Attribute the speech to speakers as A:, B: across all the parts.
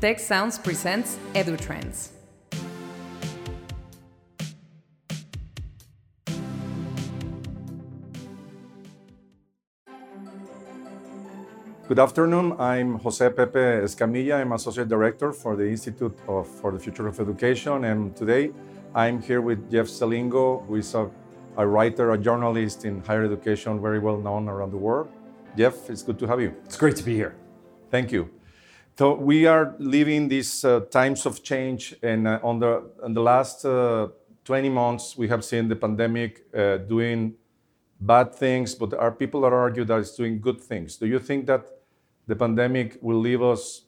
A: Tech Sounds presents EduTrends.
B: Good afternoon. I'm Jose Pepe Escamilla. I'm Associate Director for the Institute of, for the Future of Education. And today I'm here with Jeff Selingo, who is a, a writer, a journalist in higher education, very well known around the world. Jeff, it's good to have you.
C: It's great to be here.
B: Thank you. So we are living these uh, times of change, and uh, on the on the last uh, 20 months, we have seen the pandemic uh, doing bad things, but there are people that argue that it's doing good things. Do you think that the pandemic will leave us?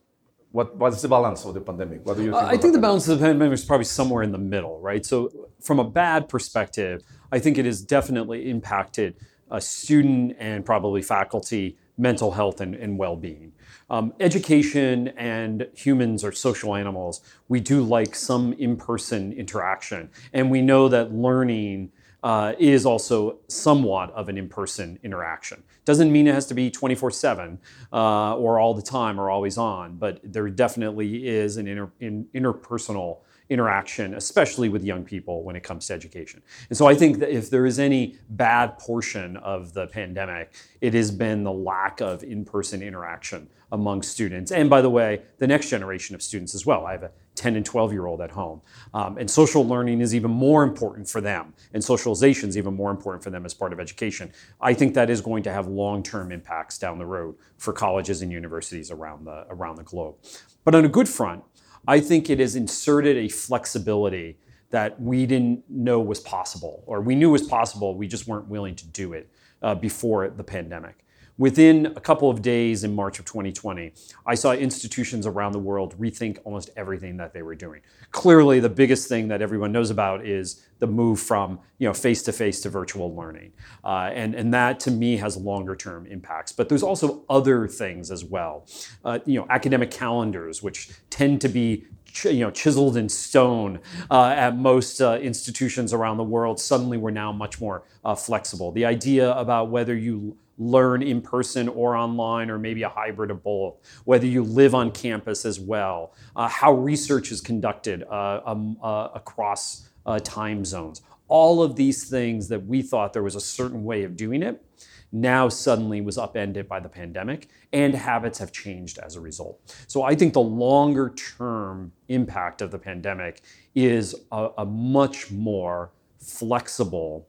B: What what's the balance of the pandemic? What do you think?
C: I think the balance of the pandemic is probably somewhere in the middle, right? So from a bad perspective, I think it has definitely impacted a student and probably faculty mental health and, and well-being. Um, education and humans are social animals. We do like some in-person interaction, and we know that learning uh, is also somewhat of an in-person interaction. Doesn't mean it has to be 24/7 uh, or all the time or always on, but there definitely is an inter- in, interpersonal interaction, especially with young people when it comes to education. And so I think that if there is any bad portion of the pandemic, it has been the lack of in person interaction among students. And by the way, the next generation of students as well. I have a 10 and 12 year old at home. Um, and social learning is even more important for them, and socialization is even more important for them as part of education. I think that is going to have long term impacts down the road for colleges and universities around the, around the globe. But on a good front, I think it has inserted a flexibility that we didn't know was possible, or we knew was possible, we just weren't willing to do it uh, before the pandemic. Within a couple of days in March of 2020, I saw institutions around the world rethink almost everything that they were doing. Clearly, the biggest thing that everyone knows about is the move from you know face to face to virtual learning, uh, and and that to me has longer term impacts. But there's also other things as well. Uh, you know, academic calendars, which tend to be you know, chiseled in stone uh, at most uh, institutions around the world, suddenly we're now much more uh, flexible. The idea about whether you learn in person or online, or maybe a hybrid of both, whether you live on campus as well, uh, how research is conducted uh, um, uh, across uh, time zones. All of these things that we thought there was a certain way of doing it now suddenly was upended by the pandemic, and habits have changed as a result. So I think the longer term impact of the pandemic is a, a much more flexible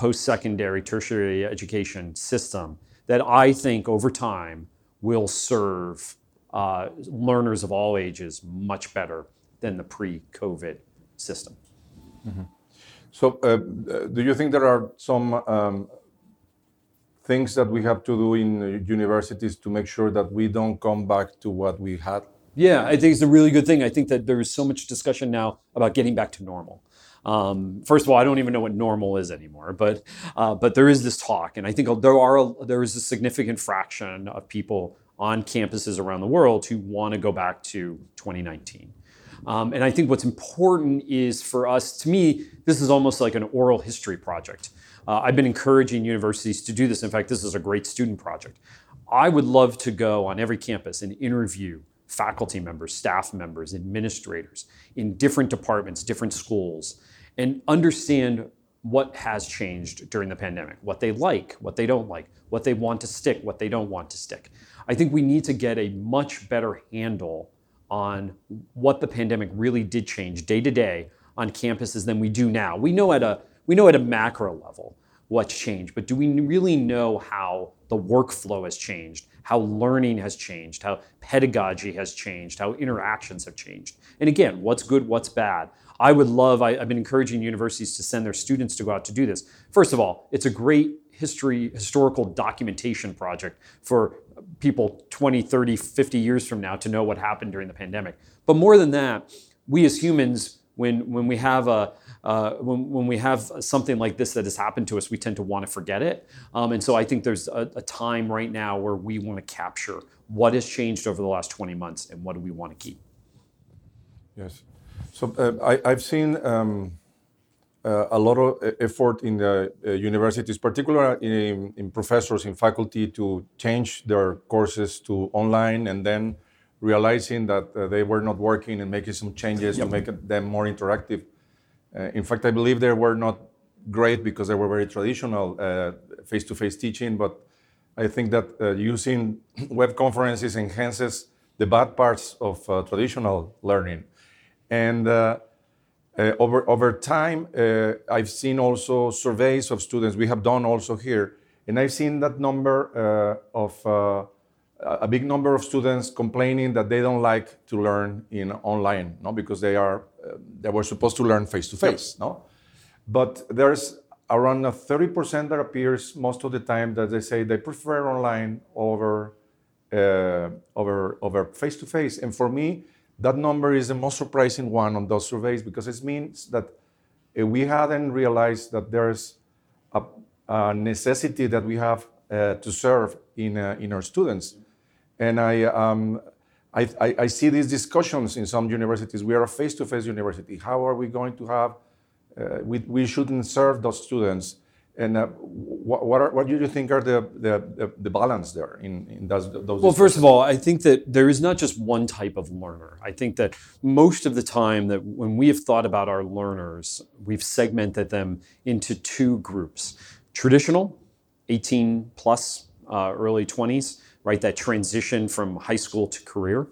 C: post-secondary tertiary education system that I think over time will serve uh, learners of all ages much better than the pre-COVID system.
B: Mm-hmm. So, uh, do you think there are some um, things that we have to do in universities to make sure that we don't come back to what we had?
C: Yeah, I think it's a really good thing. I think that there is so much discussion now about getting back to normal. Um, first of all, I don't even know what normal is anymore, but uh, but there is this talk, and I think there are there is a significant fraction of people on campuses around the world who want to go back to 2019. Um, and I think what's important is for us, to me, this is almost like an oral history project. Uh, I've been encouraging universities to do this. In fact, this is a great student project. I would love to go on every campus and interview faculty members, staff members, administrators in different departments, different schools, and understand what has changed during the pandemic, what they like, what they don't like, what they want to stick, what they don't want to stick. I think we need to get a much better handle on what the pandemic really did change day to day on campuses than we do now. We know at a we know at a macro level what's changed, but do we really know how the workflow has changed, how learning has changed, how pedagogy has changed, how interactions have changed? And again, what's good, what's bad? I would love, I, have been encouraging universities to send their students to go out to do this. First of all, it's a great history, historical documentation project for people 20, 30, 50 years from now to know what happened during the pandemic. But more than that, we as humans, when, when we have a, uh, when, when we have something like this that has happened to us, we tend to want to forget it. Um, and so I think there's a, a time right now where we want to capture what has changed over the last 20 months and what do we want to keep.
B: Yes. So uh, I, have seen um, uh, a lot of effort in the uh, universities, particularly in, in, professors, in faculty, to change their courses to online and then realizing that uh, they were not working and making some changes
C: Yep.
B: to make it- them more interactive. Uh, in fact, I believe they were not great because they were very traditional uh, face-to-face teaching. But I think that uh, using web conferences enhances the bad parts of uh, traditional learning. And uh, uh, over, over time, uh, I've seen also surveys of students we have done also here, and I've seen that number uh, of uh, a big number of students complaining that they don't like to learn in online, no, because they are uh, they were supposed to learn face to face, no. But there's around a 30% that appears most of the time that they say they prefer online over uh, over over face to face. And for me, that number is the most surprising one on those surveys because it means that uh, we hadn't realized that there's a, a necessity that we have uh, to serve in uh, in our students. And I, um, I, I, I see these discussions in some universities. We are a face-to-face university. How are we going to have? Uh, we, we shouldn't serve those students. And uh, what, what, are, what do you think are the, the, the, the balance there in, in those, those
C: Well, first of all, I think that there is not just one type of learner. I think that most of the time that when we have thought about our learners, we've segmented them into two groups. Traditional, 18 plus, uh, early 20s, right? That transition from high school to career.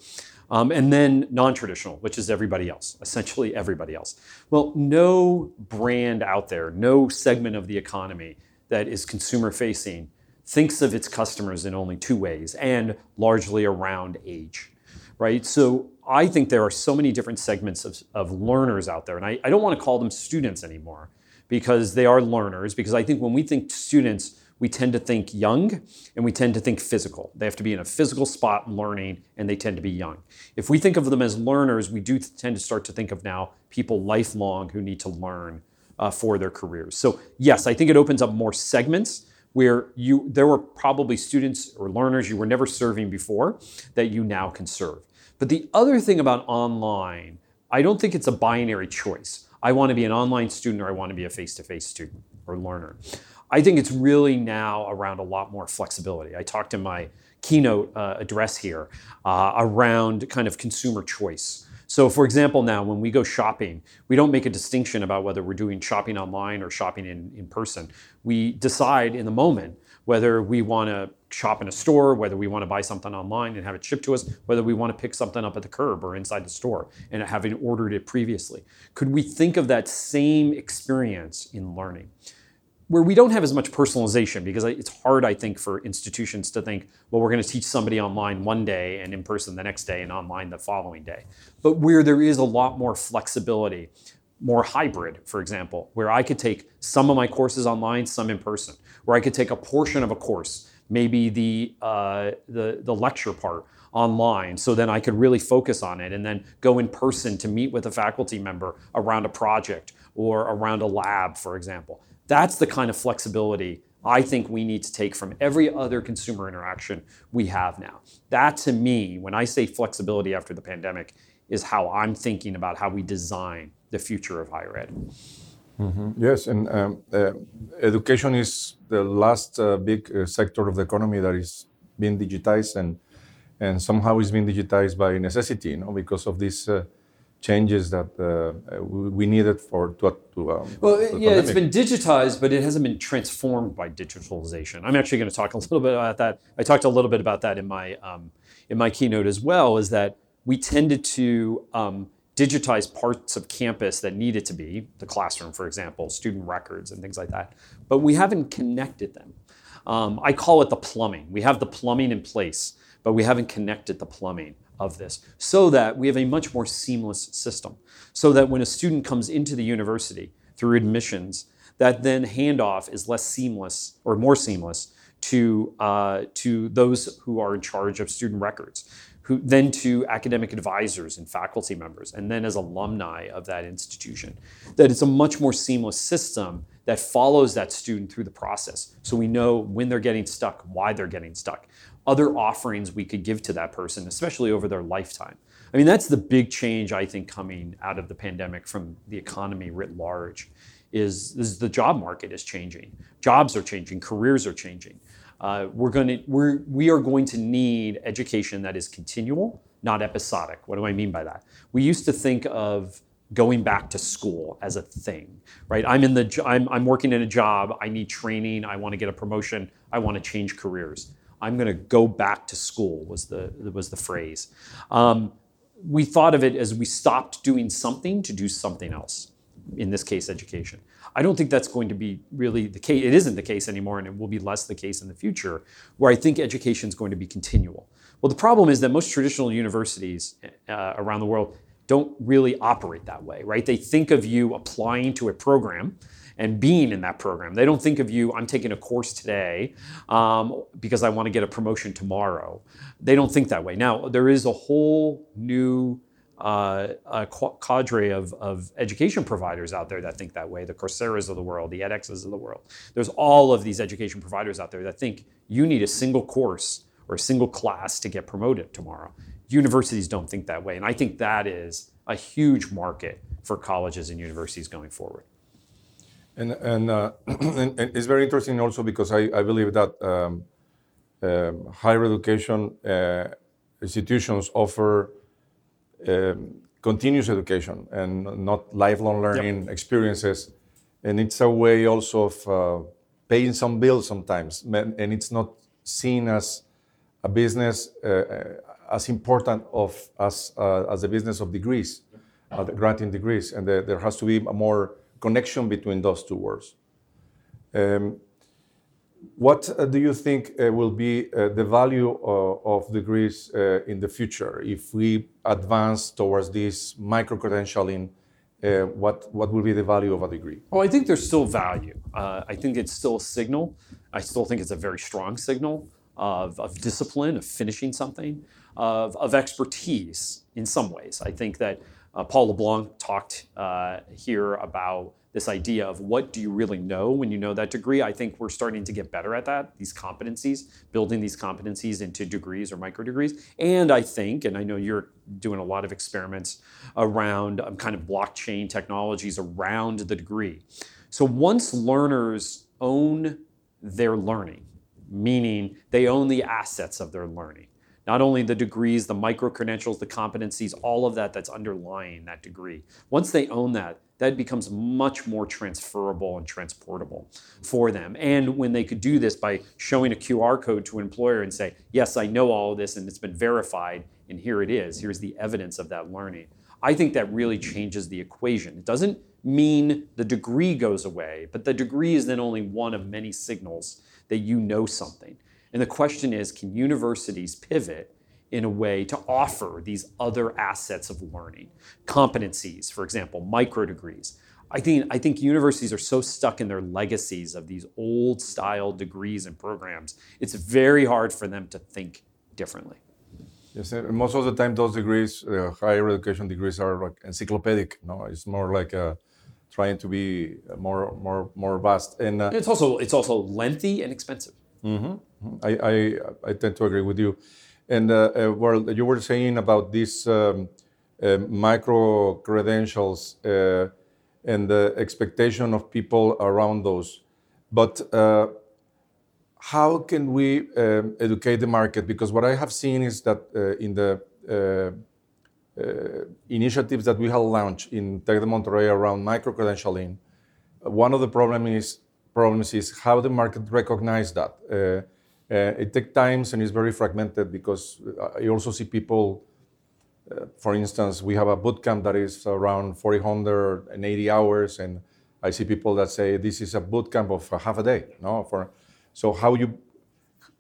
C: Um, and then non traditional, which is everybody else, essentially everybody else. Well, no brand out there, no segment of the economy that is consumer facing thinks of its customers in only two ways and largely around age, right? So I think there are so many different segments of, of learners out there. And I, I don't want to call them students anymore because they are learners, because I think when we think students, we tend to think young and we tend to think physical. They have to be in a physical spot learning and they tend to be young. If we think of them as learners, we do tend to start to think of now people lifelong who need to learn uh, for their careers. So, yes, I think it opens up more segments where you there were probably students or learners you were never serving before that you now can serve. But the other thing about online, I don't think it's a binary choice. I want to be an online student or I want to be a face-to-face student or learner. I think it's really now around a lot more flexibility. I talked in my keynote uh, address here uh, around kind of consumer choice. So, for example, now when we go shopping, we don't make a distinction about whether we're doing shopping online or shopping in, in person. We decide in the moment whether we want to shop in a store, whether we want to buy something online and have it shipped to us, whether we want to pick something up at the curb or inside the store and having ordered it previously. Could we think of that same experience in learning? Where we don't have as much personalization because it's hard, I think, for institutions to think, well, we're going to teach somebody online one day and in person the next day and online the following day. But where there is a lot more flexibility, more hybrid, for example, where I could take some of my courses online, some in person, where I could take a portion of a course, maybe the, uh, the, the lecture part online so then I could really focus on it and then go in person to meet with a faculty member around a project or around a lab, for example. That's the kind of flexibility I think we need to take from every other consumer interaction we have now. That to me, when I say flexibility after the pandemic, is how I'm thinking about how we design the future of higher ed.
B: Yes, and um, uh, education is the last uh, big uh, sector of the economy that is being digitized, and and somehow is being digitized by necessity, you know, because of this uh, changes that uh, we needed for to. to um,
C: Well, yeah, it's been digitized, but it hasn't been transformed by digitalization. I'm actually going to talk a little bit about that. I talked a little bit about that in my um, in my keynote as well. Is that we tended to um, digitize parts of campus that needed to be the classroom, for example, student records and things like that, but we haven't connected them. Um, I call it the plumbing. We have the plumbing in place, but we haven't connected the plumbing of this so that we have a much more seamless system. So that when a student comes into the university through admissions, that then handoff is less seamless or more seamless to, uh, to those who are in charge of student records, who, then to academic advisors and faculty members, and then as alumni of that institution. That it's a much more seamless system that follows that student through the process. So we know when they're getting stuck, why they're getting stuck, other offerings we could give to that person, especially over their lifetime. I mean, that's the big change I think coming out of the pandemic from the economy writ large is, is the job market is changing. Jobs are changing, careers are changing. Uh, we're going to we're we are going to need education that is continual, not episodic. What do I mean by that? We used to think of going back to school as a thing, right? I'm in the I'm, I'm working in a job. I need training. I want to get a promotion. I want to change careers. I'm going to go back to school was the was the phrase. Um, we thought of it as we stopped doing something to do something else. In this case, education. I don't think that's going to be really the case. It isn't the case anymore, and it will be less the case in the future, where I think education is going to be continual. Well, the problem is that most traditional universities uh, around the world don't really operate that way, right? They think of you applying to a program and being in that program. They don't think of you, I'm taking a course today um, because I want to get a promotion tomorrow. They don't think that way. Now, there is a whole new uh, a cadre of, of education providers out there that think that way the Coursera's of the world, the edX's of the world. There's all of these education providers out there that think you need a single course or a single class to get promoted tomorrow. Universities don't think that way. And I think that is a huge market for colleges and universities going forward.
B: And, and, uh, and, it's very interesting also because I, I believe that um, um, higher education uh, institutions offer um, continuous education and not lifelong learning yep. experiences. And it's a way also of uh, paying some bills sometimes. And it's not seen as a business uh, uh, as important of as, uh, as the business of degrees, uh, granting degrees. And the, there has to be a more connection between those two words. Um, what uh, do you think uh, will be uh, the value of degrees in the future if we advance towards this micro credentialing? what what will be the value of a degree?
C: Well, I think there's still value. I think it's still a signal. I still think it's a very strong signal of, of discipline, of finishing something, of, of expertise in some ways. I think that uh, Paul LeBlanc talked uh, here about this idea of what do you really know when you know that degree. I think we're starting to get better at that, these competencies, building these competencies into degrees or micro degrees. And I think, and I know you're doing a lot of experiments around um, kind of blockchain technologies around the degree. So once learners own their learning, meaning they own the assets of their learning, not only the degrees, the micro credentials, the competencies, all of that that's underlying that degree. Once they own that, that becomes much more transferable and transportable for them. And when they could do this by showing a QR code to an employer and say, Yes, I know all of this and it's been verified, and here it is, here's the evidence of that learning. I think that really changes the equation. It doesn't mean the degree goes away, but the degree is then only one of many signals that you know something. And the question is can universities pivot in a way to offer these other assets of learning? Competencies, for example, micro degrees. I think, I think universities are so stuck in their legacies of these old style degrees and programs, it's very hard for them to think differently.
B: Yes, most of the time, those degrees, uh, higher education degrees, are like encyclopedic. No, it's more like uh, trying to be more, more, more vast.
C: And uh, it's also it's also lengthy and expensive.
B: Mm-hmm. I, I, I tend to agree with you. And uh, uh, well, you were saying about these um, uh, micro credentials uh, and the expectation of people around those. But uh, how can we um, educate the market? Because what I have seen is that uh, in the initiatives that we have launched in Tec de Monterrey around micro credentialing, one of the problem is problems is how the market recognizes that. Uh, uh, it takes times and it's very fragmented because uh, I also see people, uh, for instance, we have a bootcamp that is around 480 hours, and I see people that say this is a bootcamp of half a day. No, for so how you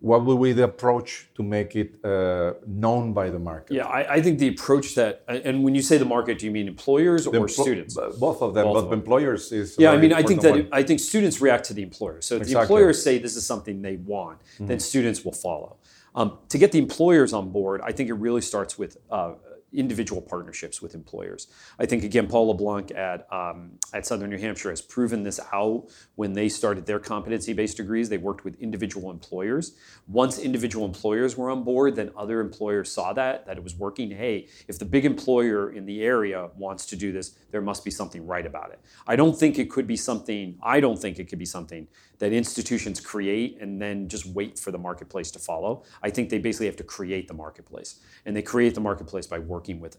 B: what will be the approach to make it uh, known by the market?
C: Yeah, I, I, think the approach that, and when you say the market, do you mean employers or empl- students?
B: Both of them, both but of them. employers is.
C: Yeah, I mean, I think that it, I think students react to the employers. So if exactly. the employers say this is something they want, mm-hmm. then students will follow. Um, to get the employers on board, I think it really starts with uh, individual partnerships with employers. I think again, Paul LeBlanc at um, at Southern New Hampshire has proven this out when they started their competency-based degrees. They worked with individual employers. Once individual employers were on board, then other employers saw that that it was working. Hey, if the big employer in the area wants to do this, there must be something right about it. I don't think it could be something. I don't think it could be something that institutions create and then just wait for the marketplace to follow. I think they basically have to create the marketplace, and they create the marketplace by working with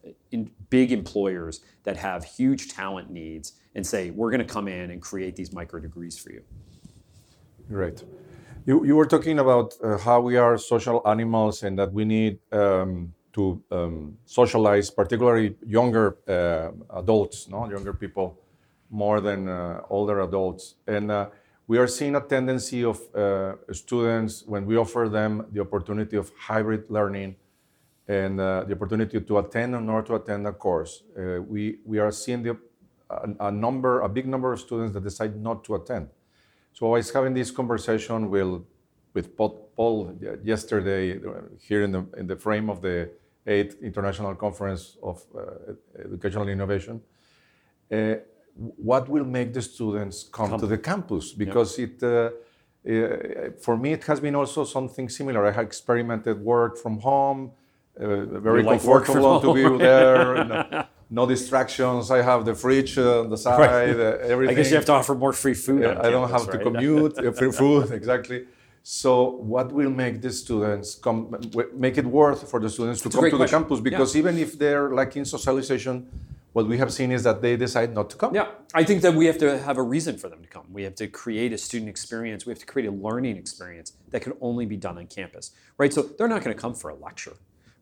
C: big employers that have huge talent needs and say, we're going to come in and create these micro degrees for you.
B: Right. You, you were talking about uh, how we are social animals and that we need um, to um, socialize, particularly younger uh, adults, no, younger people, more than uh, older adults. And uh, we are seeing a tendency of uh, students when we offer them the opportunity of hybrid learning and uh, the opportunity to attend or not to attend a course. Uh, we, we are seeing the, a, a, number, a big number of students that decide not to attend. So I was having this conversation with, with Paul yesterday here in the, in the frame of the 8th International Conference of uh, Educational Innovation. Uh, what will make the students come, come. to the campus? Because yep. it, uh, uh, for me, it has been also something similar. I have experimented work from home, uh, very like comfortable to be there. no, no, distractions. I have the fridge on the side, right. everything.
C: I guess you have to offer more free food.
B: I campus, don't have right? to commute. free food, exactly. So, what will make the students come, make it worth for the students to come to the campus? Because yeah. even if they're lacking socialization, what we have seen is that they decide not to come.
C: Yeah, I think that we have to have a reason for them to come. We have to create a student experience. We have to create a learning experience that can only be done on campus, right? So they're not going to come for a lecture,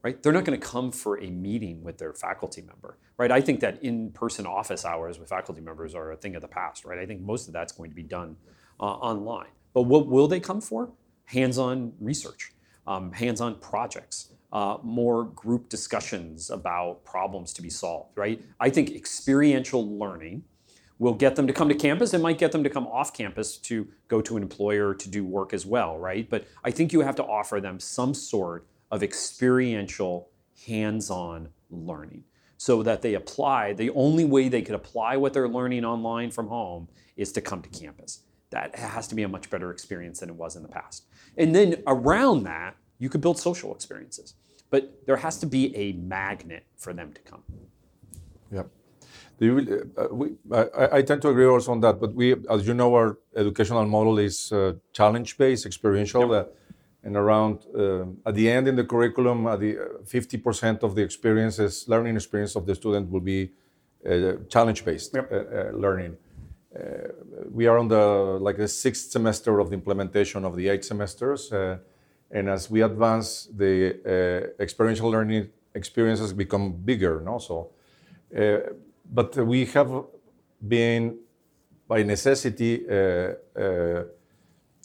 C: right? They're not going to come for a meeting with their faculty member, right? I think that in-person office hours with faculty members are a thing of the past, right? I think most of that's going to be done uh, online. But what will they come for? Hands-on research, um, hands-on projects uh, more group discussions about problems to be solved, right? I think experiential learning will get them to come to campus. It might get them to come off campus to go to an employer to do work as well, right? But I think you have to offer them some sort of experiential, hands on learning so that they apply. The only way they could apply what they're learning online from home is to come to campus. That has to be a much better experience than it was in the past. And then around that, you could build social experiences. But there has to be a magnet for them to come.
B: Yeah. You, uh, we, I, I, tend to agree also on that, but we, as you know, our educational model is uh, challenge-based, experiential, yep. uh, and around uh, at the end in the curriculum, the 50% uh, of the experiences, learning experience of the student will be uh, challenge-based yep. learning. we are on the like the sixth semester of the implementation of the eight semesters. And as we advance, the uh, experiential learning experiences become bigger. No? So, uh, but we have been, by necessity, uh, uh,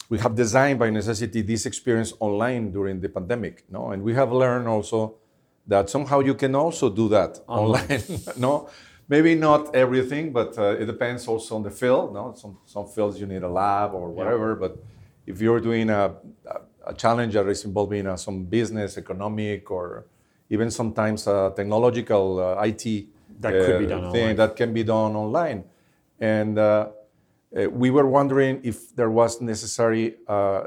B: we have designed by necessity this experience online during the pandemic. No? And we have learned also that somehow you can also do that online. online no? Maybe not everything, but uh, it depends also on the field. No? Some, some fields you need a lab or whatever, yeah. but if you're doing a, a a challenge that is involving uh, some business, economic, or even sometimes uh, technological uh, IT
C: that could be done thing online.
B: that can be done online. And uh, uh, we were wondering if there was necessary uh,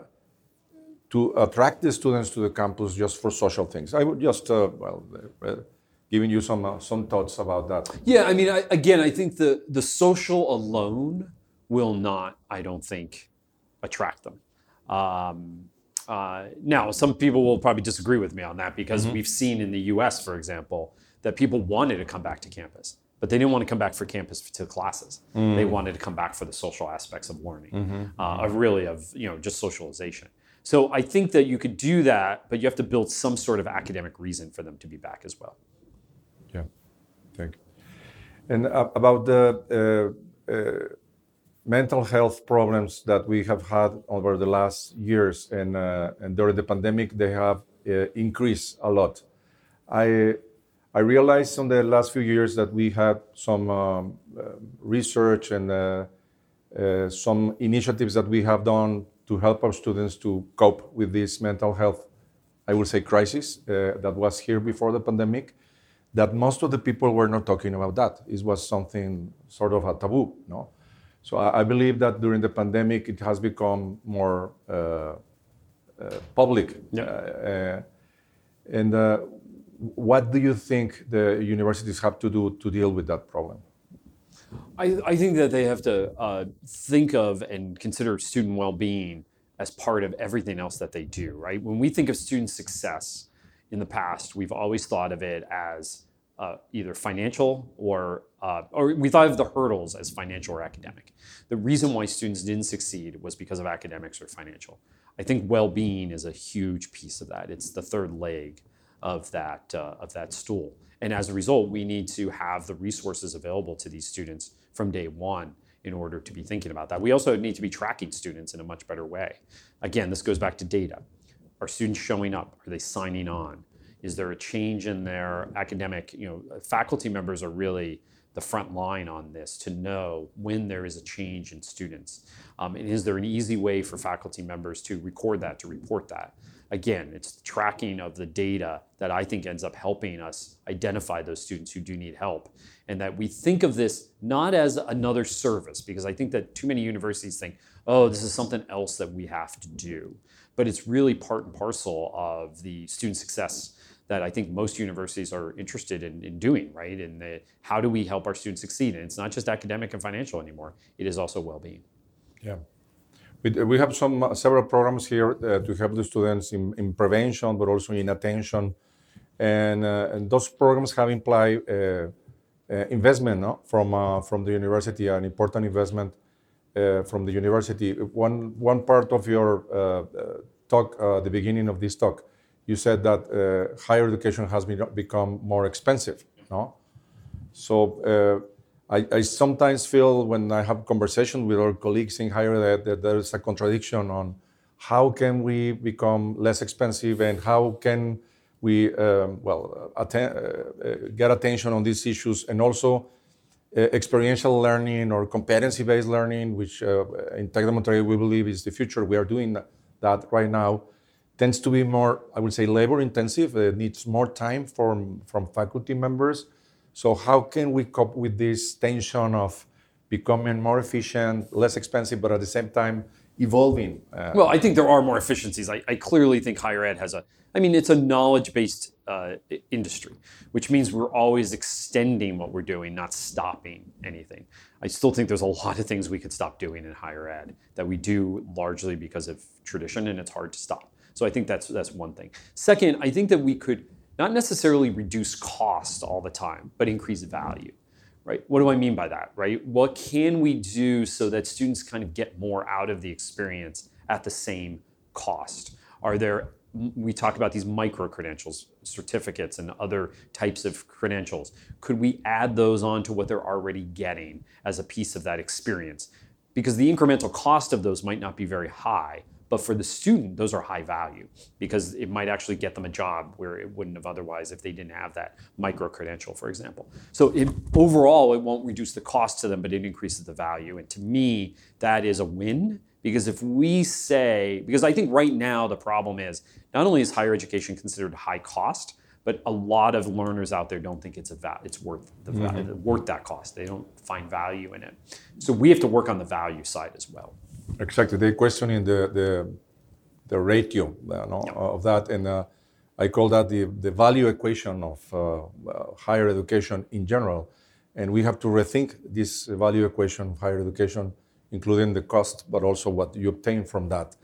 B: to attract the students to the campus just for social things. I would just well giving you some uh, some thoughts about that.
C: Yeah, I mean, I, again, I think the the social alone will not, I don't think, attract them. Um, uh, now, some people will probably disagree with me on that because mm-hmm. we've seen in the US, for example, that people wanted to come back to campus, but they didn't want to come back for campus to classes. Mm-hmm. They wanted to come back for the social aspects of learning, mm-hmm. uh, of really of you know just socialization. So I think that you could do that, but you have to build some sort of academic reason for them to be back as well.
B: Yeah, thank you. And uh, about the uh, uh, mental health problems that we have had over the last years and, uh, and during the pandemic, they have uh, increased a lot. I, I realized in the last few years that we had some um, uh, research and uh, uh, some initiatives that we have done to help our students to cope with this mental health, I would say, crisis uh, that was here before the pandemic that most of the people were not talking about that. It was something sort of a taboo, no? So I, I believe that during the pandemic, it has become more uh, uh, public.
C: Yeah.
B: Uh, and uh, what do you think the universities have to do to deal with that problem?
C: I, I think that they have to uh, think of and consider student well-being as part of everything else that they do, right? When we think of student success in the past, we've always thought of it as uh, either financial or, uh, or we thought of the hurdles as financial or academic. The reason why students didn't succeed was because of academics or financial. I think well-being is a huge piece of that. It's the third leg of that, uh, of that stool. And as a result, we need to have the resources available to these students from day one in order to be thinking about that. We also need to be tracking students in a much better way. Again, this goes back to data. Are students showing up? Are they signing on? Is there a change in their academic, you know, faculty members are really the front line on this to know when there is a change in students. Um, and is there an easy way for faculty members to record that, to report that? Again, it's the tracking of the data that I think ends up helping us identify those students who do need help. And that we think of this not as another service, because I think that too many universities think, oh, this is something else that we have to do. But it's really part and parcel of the student success that I think most universities are interested in, in doing, right? And the, how do we help our students succeed? And it's not just academic and financial anymore, it is also well being.
B: Yeah. We, have some uh, several programs here uh, to help the students in, in, prevention, but also in attention. And, uh, and those programs have implied uh, uh, investment no? from, uh, from the university, an important investment from the university. One, one part of your talk, the beginning of this talk, you said that uh, higher education has been, become more expensive, no? So uh, I, I, sometimes feel when I have conversations with our colleagues in higher ed that there is a contradiction on how can we become less expensive and how can we um, well atten- uh, uh get attention on these issues and also uh, experiential learning or competency-based learning, which uh, in Tec de Monterrey we believe is the future. We are doing that right now tends to be more, I would say, labor intensive. It needs more time from, from faculty members. So how can we cope with this tension of becoming more efficient, less expensive, but at the same time evolving?
C: Uh, well, I think there are more efficiencies. I, I, clearly think higher ed has a, I mean, it's a knowledge-based uh, industry, which means we're always extending what we're doing, not stopping anything. I still think there's a lot of things we could stop doing in higher ed that we do largely because of tradition, and it's hard to stop. So I think that's that's one thing. Second, I think that we could not necessarily reduce cost all the time, but increase value. Right? What do I mean by that? Right? What can we do so that students kind of get more out of the experience at the same cost? Are there we talk about these micro credentials, certificates, and other types of credentials. Could we add those on to what they're already getting as a piece of that experience? Because the incremental cost of those might not be very high, but for the student, those are high value because it might actually get them a job where it wouldn't have otherwise if they didn't have that micro credential, for example. So it, overall, it won't reduce the cost to them, but it increases the value. And to me, that is a win because if we say, because I think right now the problem is not only is higher education considered high cost, but a lot of learners out there don't think it's a va- it's worth the mm-hmm. worth that cost. They don't find value in it. So we have to work on the value side as well.
B: Exactly. They're questioning the, the, the ratio uh, no, of that. And uh, I call that the, the value equation of uh, uh, higher education in general. And we have to rethink this value equation of higher education, including the cost, but also what you obtain from that.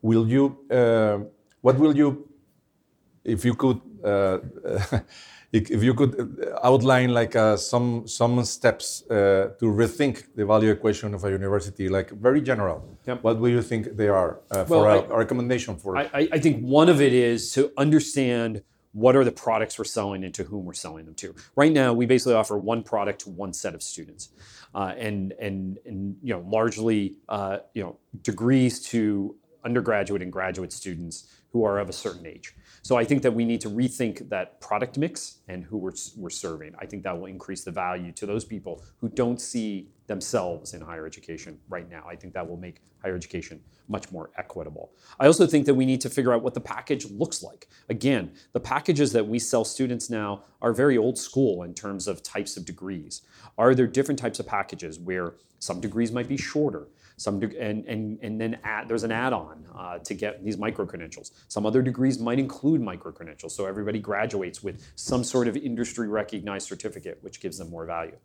B: Will you, uh, what will you, if you could, if you could outline like uh, some some steps uh, to rethink the value equation of a university, like very general. Yep. What do you think they are uh, for well, a, a, recommendation for?
C: I, I think one of it is to understand what are the products we're selling and to whom we're selling them to. Right now, we basically offer one product to one set of students, uh, and and and you know largely uh, you know degrees to undergraduate and graduate students who are of a certain age. So I think that we need to rethink that product mix and who we're, we're serving. I think that will increase the value to those people who don't see themselves in higher education right now. I think that will make higher education much more equitable. I also think that we need to figure out what the package looks like. Again, the packages that we sell students now are very old school in terms of types of degrees. Are there different types of packages where some degrees might be shorter? Some de- and, and, and then add, there's an add-on uh, to get these micro credentials. Some other degrees might include micro credentials, so everybody graduates with some sort of industry recognized certificate, which gives them more value.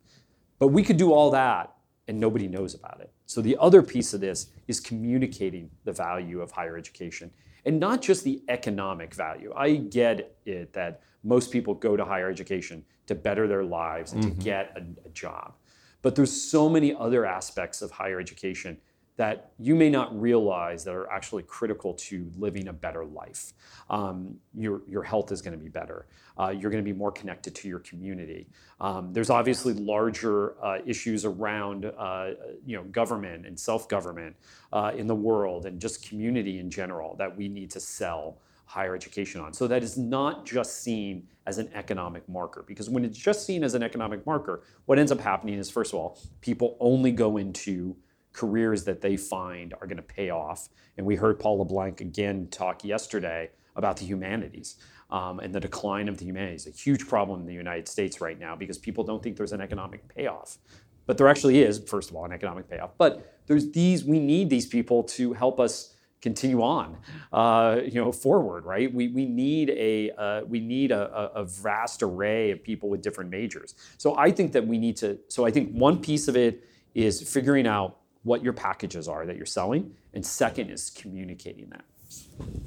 C: But we could do all that and nobody knows about it. So the other piece of this is communicating the value of higher education and not just the economic value. I get it that most people go to higher education to better their lives and mm-hmm. to get a, a job. But there's so many other aspects of higher education that you may not realize that are actually critical to living a better life. Um, your, your health is going to be better. Uh, you're going to be more connected to your community. Um, there's obviously larger uh, issues around uh, you know, government and self-government uh, in the world and just community in general that we need to sell higher education on. So that is not just seen as an economic marker. Because when it's just seen as an economic marker, what ends up happening is, first of all, people only go into careers that they find are going to pay off. And we heard Paul LeBlanc again talk yesterday about the humanities um, and the decline of the humanities, a huge problem in the United States right now because people don't think there's an economic payoff. But there actually is, first of all, an economic payoff. But there's these, we need these people to help us continue on, uh, you know, forward, right? We, we need a uh, we need a, a, vast array of people with different majors. So I think that we need to. So I think one piece of it is figuring out what your packages are that you're selling, and second is communicating that.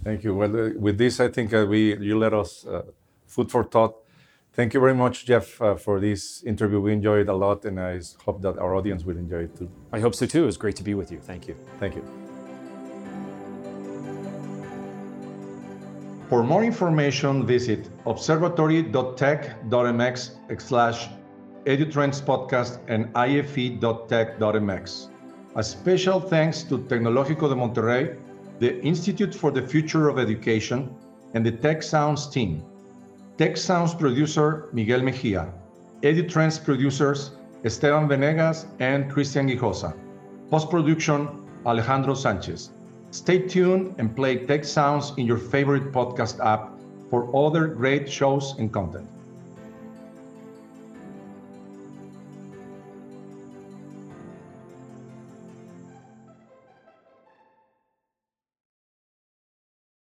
B: Thank you. Well, uh, with this, I think uh, we you let us uh, food for thought. Thank you very much, Jeff, uh, for this interview. We enjoyed it a lot, and I hope that our audience will enjoy it too.
C: I hope so too. It was great to be with you. Thank you.
B: Thank you.
D: For more information, visit observatory.tec.mx slash edutrends podcast and ife.tec.mx. A special thanks to Tecnológico de Monterrey, the Institute for the Future of Education, and the Tech Sounds team. Tech Sounds producer Miguel Mejia, EduTrends producers Esteban Venegas and Christian Guijosa. Post production Alejandro Sanchez. Stay tuned and play Tech Sounds in your favorite podcast app for other great shows and content.